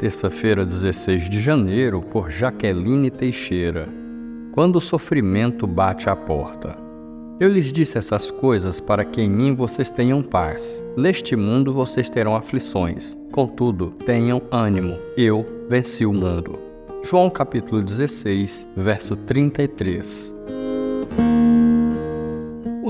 terça-feira, 16 de janeiro, por Jaqueline Teixeira. Quando o sofrimento bate à porta. Eu lhes disse essas coisas para que em mim vocês tenham paz. Neste mundo vocês terão aflições. Contudo, tenham ânimo. Eu venci o mundo. João capítulo 16, verso 33.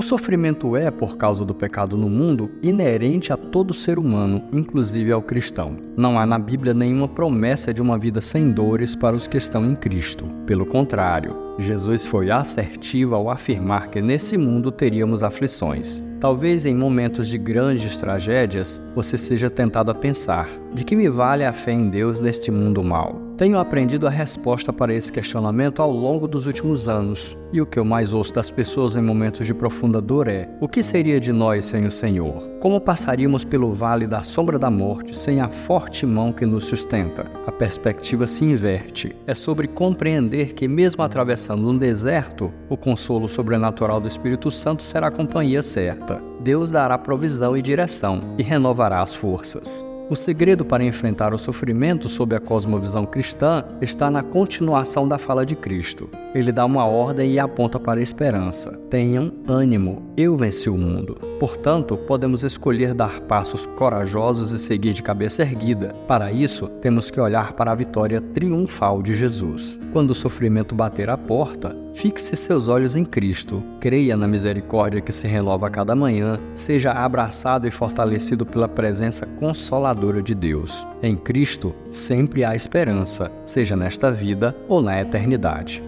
O sofrimento é, por causa do pecado no mundo, inerente a todo ser humano, inclusive ao cristão. Não há na Bíblia nenhuma promessa de uma vida sem dores para os que estão em Cristo. Pelo contrário, Jesus foi assertivo ao afirmar que nesse mundo teríamos aflições. Talvez em momentos de grandes tragédias você seja tentado a pensar: de que me vale a fé em Deus neste mundo mau? Tenho aprendido a resposta para esse questionamento ao longo dos últimos anos, e o que eu mais ouço das pessoas em momentos de profunda dor é: o que seria de nós sem o Senhor? Como passaríamos pelo vale da sombra da morte sem a forte mão que nos sustenta? A perspectiva se inverte. É sobre compreender que, mesmo atravessando um deserto, o consolo sobrenatural do Espírito Santo será a companhia certa. Deus dará provisão e direção e renovará as forças. O segredo para enfrentar o sofrimento sob a cosmovisão cristã está na continuação da fala de Cristo. Ele dá uma ordem e aponta para a esperança. Tenham ânimo, eu venci o mundo. Portanto, podemos escolher dar passos corajosos e seguir de cabeça erguida. Para isso, temos que olhar para a vitória triunfal de Jesus. Quando o sofrimento bater à porta, Fixe seus olhos em Cristo, creia na misericórdia que se renova a cada manhã, seja abraçado e fortalecido pela presença consoladora de Deus. Em Cristo sempre há esperança, seja nesta vida ou na eternidade.